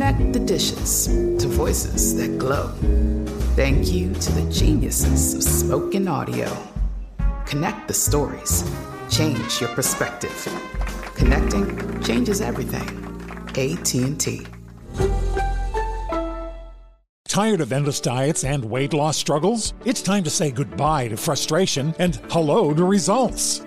Connect the dishes to voices that glow. Thank you to the geniuses of spoken audio. Connect the stories. Change your perspective. Connecting changes everything. AT&T. Tired of endless diets and weight loss struggles? It's time to say goodbye to frustration and hello to results.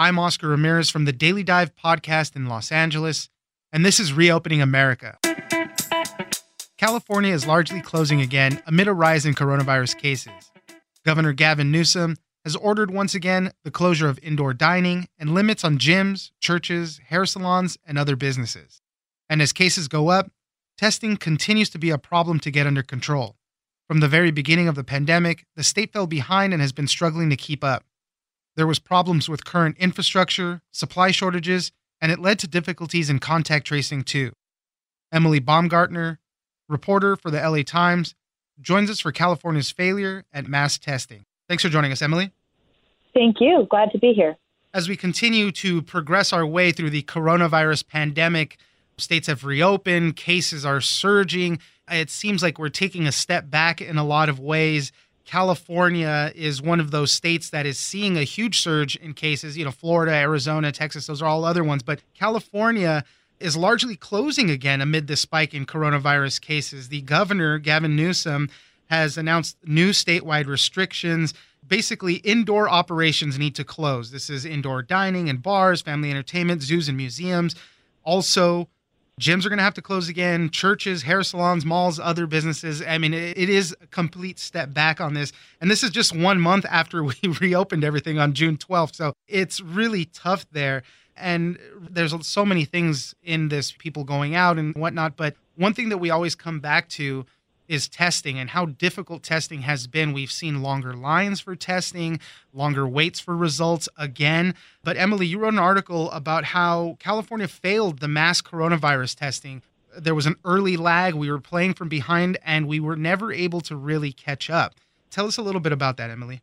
I'm Oscar Ramirez from the Daily Dive podcast in Los Angeles, and this is Reopening America. California is largely closing again amid a rise in coronavirus cases. Governor Gavin Newsom has ordered once again the closure of indoor dining and limits on gyms, churches, hair salons, and other businesses. And as cases go up, testing continues to be a problem to get under control. From the very beginning of the pandemic, the state fell behind and has been struggling to keep up. There was problems with current infrastructure, supply shortages, and it led to difficulties in contact tracing too. Emily Baumgaertner, reporter for the LA Times, joins us for California's failure at mass testing. Thanks for joining us, Emily. Thank you. Glad to be here. As we continue to progress our way through the coronavirus pandemic, states have reopened, cases are surging. It seems like we're taking a step back in a lot of ways. California is one of those states that is seeing a huge surge in cases. You know, Florida, Arizona, Texas, those are all other ones. But California is largely closing again amid the spike in coronavirus cases. The governor, Gavin Newsom, has announced new statewide restrictions. Basically, indoor operations need to close. This is indoor dining and bars, family entertainment, zoos and museums. Also, gyms are going to have to close again, churches, hair salons, malls, other businesses. I mean, it, it is a complete step back on this. And this is just one month after we reopened everything on June 12th. So it's really tough there and there's so many things in this people going out and whatnot but one thing that we always come back to is testing and how difficult testing has been. We've seen longer lines for testing longer waits for results again. But emily you wrote an article about how california failed the mass coronavirus testing. There was an early lag. We were playing from behind and we were never able to really catch up. Tell us a little bit about that emily.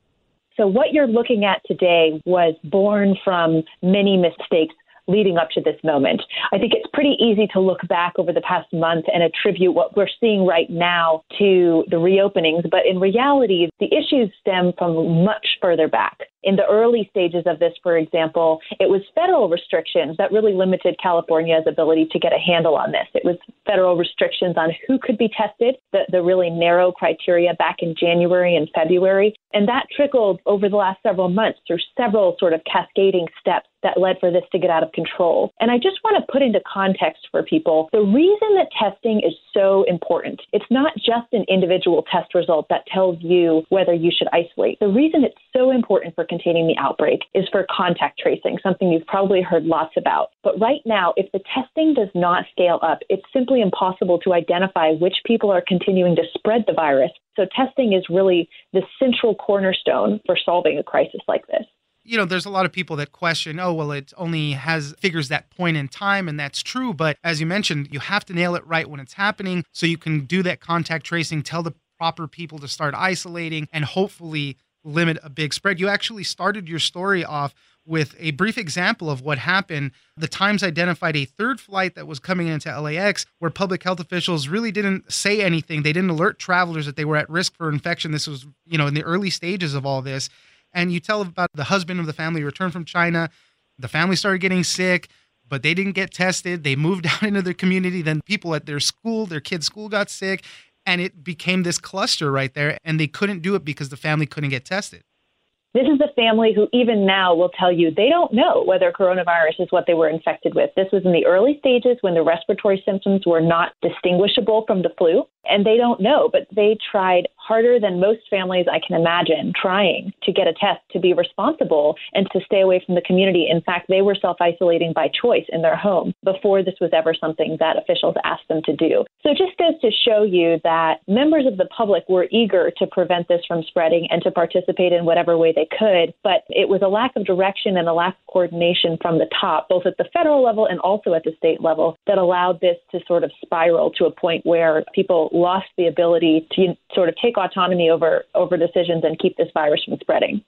So, what you're looking at today was born from many mistakes leading up to this moment. I think it's pretty easy to look back over the past month and attribute what we're seeing right now to the reopenings, but in reality, the issues stem from much further back. In the early stages of this, for example, it was federal restrictions that really limited California's ability to get a handle on this. It was federal restrictions on who could be tested, the, the really narrow criteria back in January and February. And that trickled over the last several months through several sort of cascading steps that led for this to get out of control. And I just want to put into context for people the reason that testing is so important. It's not just an individual test result that tells you whether you should isolate. The reason it's so important for containing the outbreak is for contact tracing, something you've probably heard lots about. But right now, if the testing does not scale up, it's simply impossible to identify which people are continuing to spread the virus. So testing is really the central cornerstone for solving a crisis like this you know, there's a lot of people that question, oh, well, it only has figures that point in time, and that's true. But as you mentioned, you have to nail it right when it's happening so you can do that contact tracing, tell the proper people to start isolating, and hopefully limit a big spread. You actually started your story off with a brief example of what happened. The Times identified a third flight that was coming into LAX where public health officials really didn't say anything. They didn't alert travelers that they were at risk for infection. This was, you know, in the early stages of all this and you tell about the husband of the family returned from China. The family started getting sick, but they didn't get tested. They moved out into their community. Then people at their school, their kids' school got sick, and it became this cluster right there. And they couldn't do it because the family couldn't get tested. This is a family who, even now, will tell you they don't know whether coronavirus is what they were infected with. This was in the early stages when the respiratory symptoms were not distinguishable from the flu and they don't know, but they tried harder than most families I can imagine trying to get a test to be responsible and to stay away from the community. In fact, they were self isolating by choice in their home before this was ever something that officials asked them to do. So it just goes to show you that members of the public were eager to prevent this from spreading and to participate in whatever way they could, but it was a lack of direction and a lack of coordination from the top, both at the federal level and also at the state level, that allowed this to sort of spiral to a point where people lost the ability to sort of take autonomy over over decisions and keep this virus from spreading.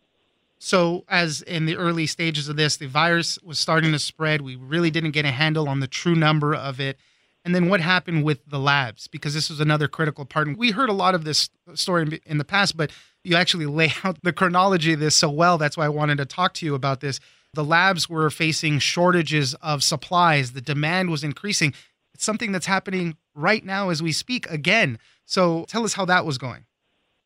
So, as in the early stages of this, the virus was starting to spread. We really didn't get a handle on the true number of it. And then what happened with the labs? Because this was another critical part. And we heard a lot of this story in the past, but you actually lay out the chronology of this so well. That's why I wanted to talk to you about this. The labs were facing shortages of supplies, the demand was increasing. It's something that's happening right now as we speak again. So tell us how that was going.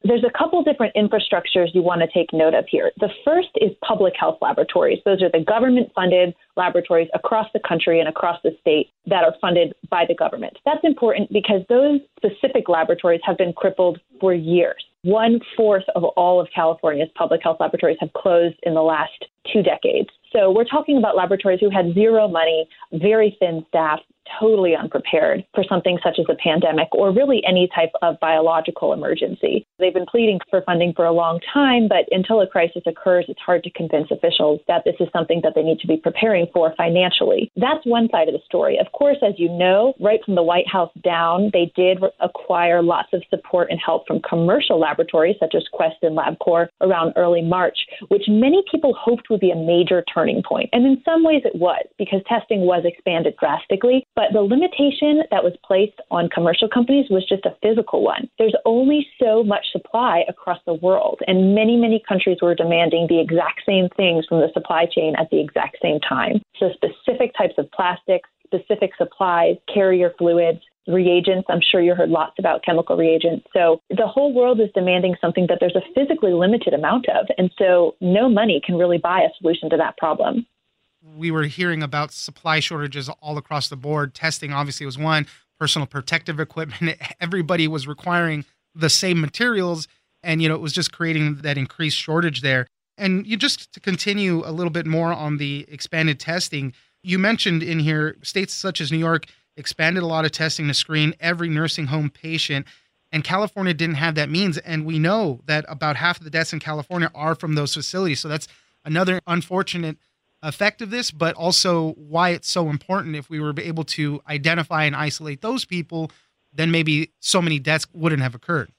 There's a couple different infrastructures you want to take note of here. The first is public health laboratories. Those are the government funded laboratories across the country and across the state that are funded by the government. That's important because those specific laboratories have been crippled for years. One fourth of all of California's public health laboratories have closed in the last two decades. So we're talking about laboratories who had zero money, very thin staff, totally unprepared for something such as a pandemic or really any type of biological emergency. They've been pleading for funding for a long time, but until a crisis occurs, it's hard to convince officials that this is something that they need to be preparing for financially. That's one side of the story. Of course, as you know, right from the White House down, they did acquire lots of support and help from commercial laboratories such as Quest and LabCorp around early March, which many people hoped would be a major turning point. And in some ways it was because testing was expanded drastically. But the limitation that was placed on commercial companies was just a physical one. There's only so much supply across the world, and many, many countries were demanding the exact same things from the supply chain at the exact same time. So, specific types of plastics, specific supplies, carrier fluids, reagents. I'm sure you heard lots about chemical reagents. So the whole world is demanding something that there's a physically limited amount of. And so no money can really buy a solution to that problem we were hearing about supply shortages all across the board. Testing obviously was one, personal protective equipment. Everybody was requiring the same materials. And, you know, it was just creating that increased shortage there. And you just to continue a little bit more on the expanded testing, you mentioned in here states such as New York expanded a lot of testing to screen every nursing home patient. And California didn't have that means. And we know that about half of the deaths in California are from those facilities. So that's another unfortunate effect of this, but also why it's so important. If we were able to identify and isolate those people, then maybe so many deaths wouldn't have occurred.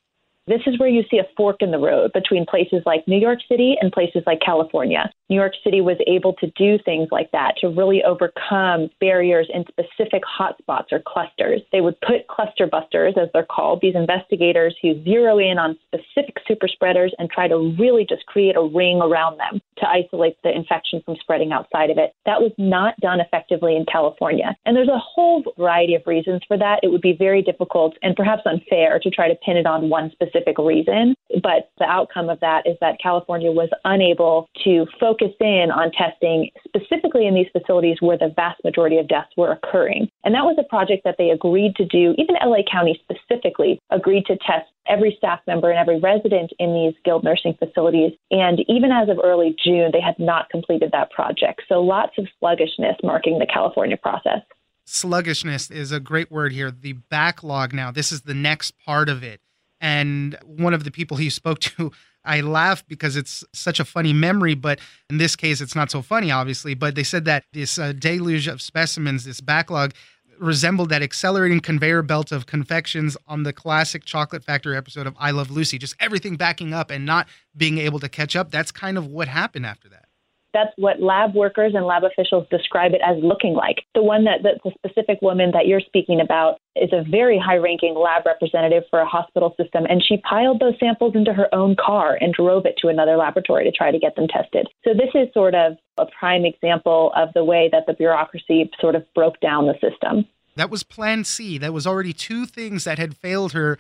This is where you see a fork in the road between places like New York City and places like California. New York City was able to do things like that to really overcome barriers in specific hotspots or clusters. They would put cluster busters, as they're called, these investigators who zero in on specific super spreaders and try to really just create a ring around them to isolate the infection from spreading outside of it. That was not done effectively in California. And there's a whole variety of reasons for that. It would be very difficult and perhaps unfair to try to pin it on one specific reason. But the outcome of that is that California was unable to focus in on testing specifically in these facilities where the vast majority of deaths were occurring. And that was a project that they agreed to do. Even LA County specifically agreed to test every staff member and every resident in these skilled nursing facilities. And even as of early June, they had not completed that project. So lots of sluggishness marking the California process. Sluggishness is a great word here. The backlog now, this is the next part of it. And one of the people he spoke to, I laugh because it's such a funny memory, but in this case, it's not so funny, obviously. But they said that this uh, deluge of specimens, this backlog, resembled that accelerating conveyor belt of confections on the classic Chocolate Factory episode of I Love Lucy, just everything backing up and not being able to catch up. That's kind of what happened after that. That's what lab workers and lab officials describe it as looking like. The one that, the specific woman that you're speaking about is a very high ranking lab representative for a hospital system, and she piled those samples into her own car and drove it to another laboratory to try to get them tested. So, this is sort of a prime example of the way that the bureaucracy sort of broke down the system. That was plan C. That was already two things that had failed her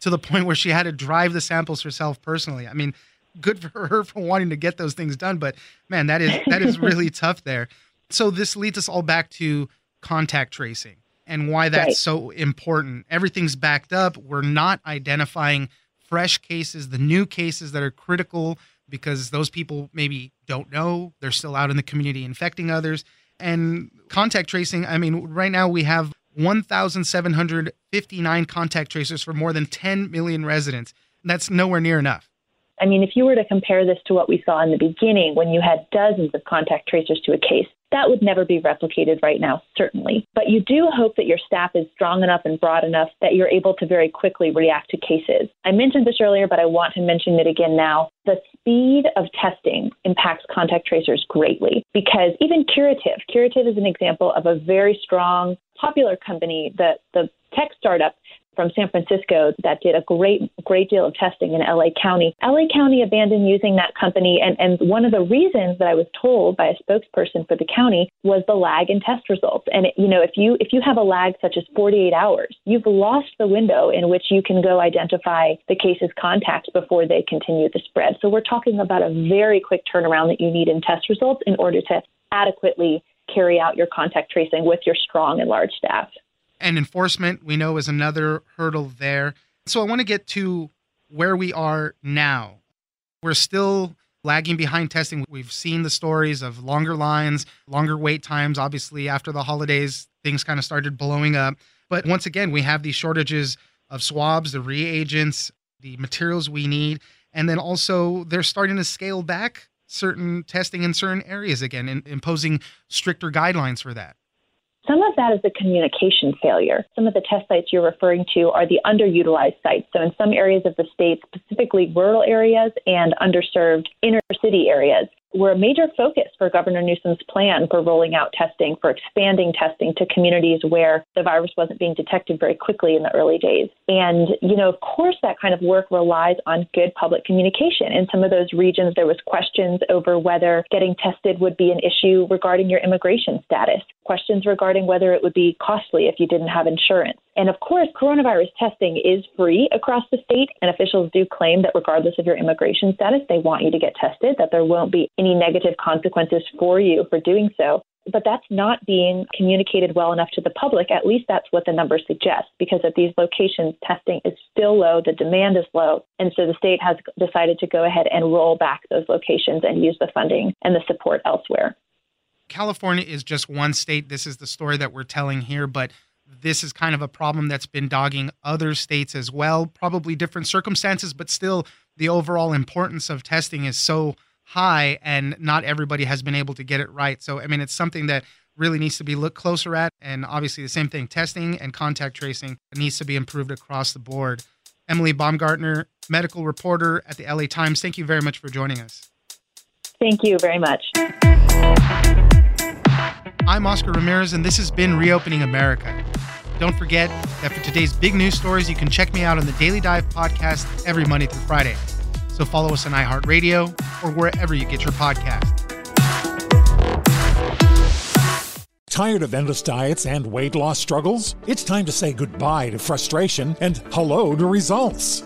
to the point where she had to drive the samples herself personally. I mean, good for her for wanting to get those things done, but man, that is that is really tough there. So this leads us all back to contact tracing and why that's right. so important. Everything's backed up. We're not identifying fresh cases, the new cases that are critical because those people maybe don't know. They're still out in the community infecting others. And contact tracing, I mean, right now we have 1,759 contact tracers for more than 10 million residents. That's nowhere near enough. I mean, if you were to compare this to what we saw in the beginning when you had dozens of contact tracers to a case, that would never be replicated right now, certainly. But you do hope that your staff is strong enough and broad enough that you're able to very quickly react to cases. I mentioned this earlier, but I want to mention it again now. The speed of testing impacts contact tracers greatly because even Curative, Curative is an example of a very strong, popular company that the tech startup from San Francisco that did a great, great deal of testing in LA County. LA County abandoned using that company. And, and one of the reasons that I was told by a spokesperson for the county was the lag in test results. And, it, you know, if you, if you have a lag such as 48 hours, you've lost the window in which you can go identify the case's contacts before they continue the spread. So we're talking about a very quick turnaround that you need in test results in order to adequately carry out your contact tracing with your strong and large staff. And enforcement, we know, is another hurdle there. So I want to get to where we are now. We're still lagging behind testing. We've seen the stories of longer lines, longer wait times. Obviously, after the holidays, things kind of started blowing up. But once again, we have these shortages of swabs, the reagents, the materials we need. And then also, they're starting to scale back certain testing in certain areas again, and imposing stricter guidelines for that. Some of that is a communication failure. Some of the test sites you're referring to are the underutilized sites. So, in some areas of the state, specifically rural areas and underserved inner city areas, were a major focus for Governor Newsom's plan for rolling out testing, for expanding testing to communities where the virus wasn't being detected very quickly in the early days. And, you know, of course, that kind of work relies on good public communication. In some of those regions, there was questions over whether getting tested would be an issue regarding your immigration status, questions regarding whether it would be costly if you didn't have insurance. And of course, coronavirus testing is free across the state, and officials do claim that regardless of your immigration status, they want you to get tested, that there won't be any negative consequences for you for doing so. But that's not being communicated well enough to the public. At least that's what the numbers suggest, because at these locations, testing is still low, the demand is low. And so the state has decided to go ahead and roll back those locations and use the funding and the support elsewhere. California is just one state. This is the story that we're telling here, but this is kind of a problem that's been dogging other states as well. Probably different circumstances, but still, the overall importance of testing is so high, and not everybody has been able to get it right. So, I mean, it's something that really needs to be looked closer at. And obviously, the same thing testing and contact tracing needs to be improved across the board. Emily Baumgaertner, medical reporter at the LA Times, thank you very much for joining us. Thank you very much. I'm Oscar Ramirez, and this has been Reopening America. Don't forget that for today's big news stories, you can check me out on the Daily Dive podcast every Monday through Friday. So follow us on iHeartRadio or wherever you get your podcast. Tired of endless diets and weight loss struggles? It's time to say goodbye to frustration and hello to results.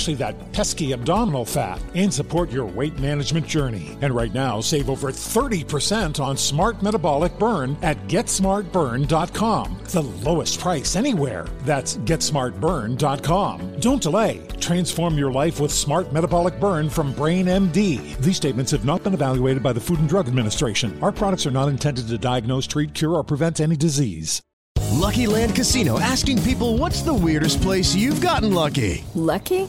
especially that pesky abdominal fat, and support your weight management journey. And right now, save over 30% on Smart Metabolic Burn at GetSmartBurn.com. The lowest price anywhere. That's GetSmartBurn.com. Don't delay. Transform your life with Smart Metabolic Burn from Brain MD. These statements have not been evaluated by the Food and Drug Administration. Our products are not intended to diagnose, treat, cure, or prevent any disease. Lucky Land Casino asking people what's the weirdest place you've gotten lucky? Lucky?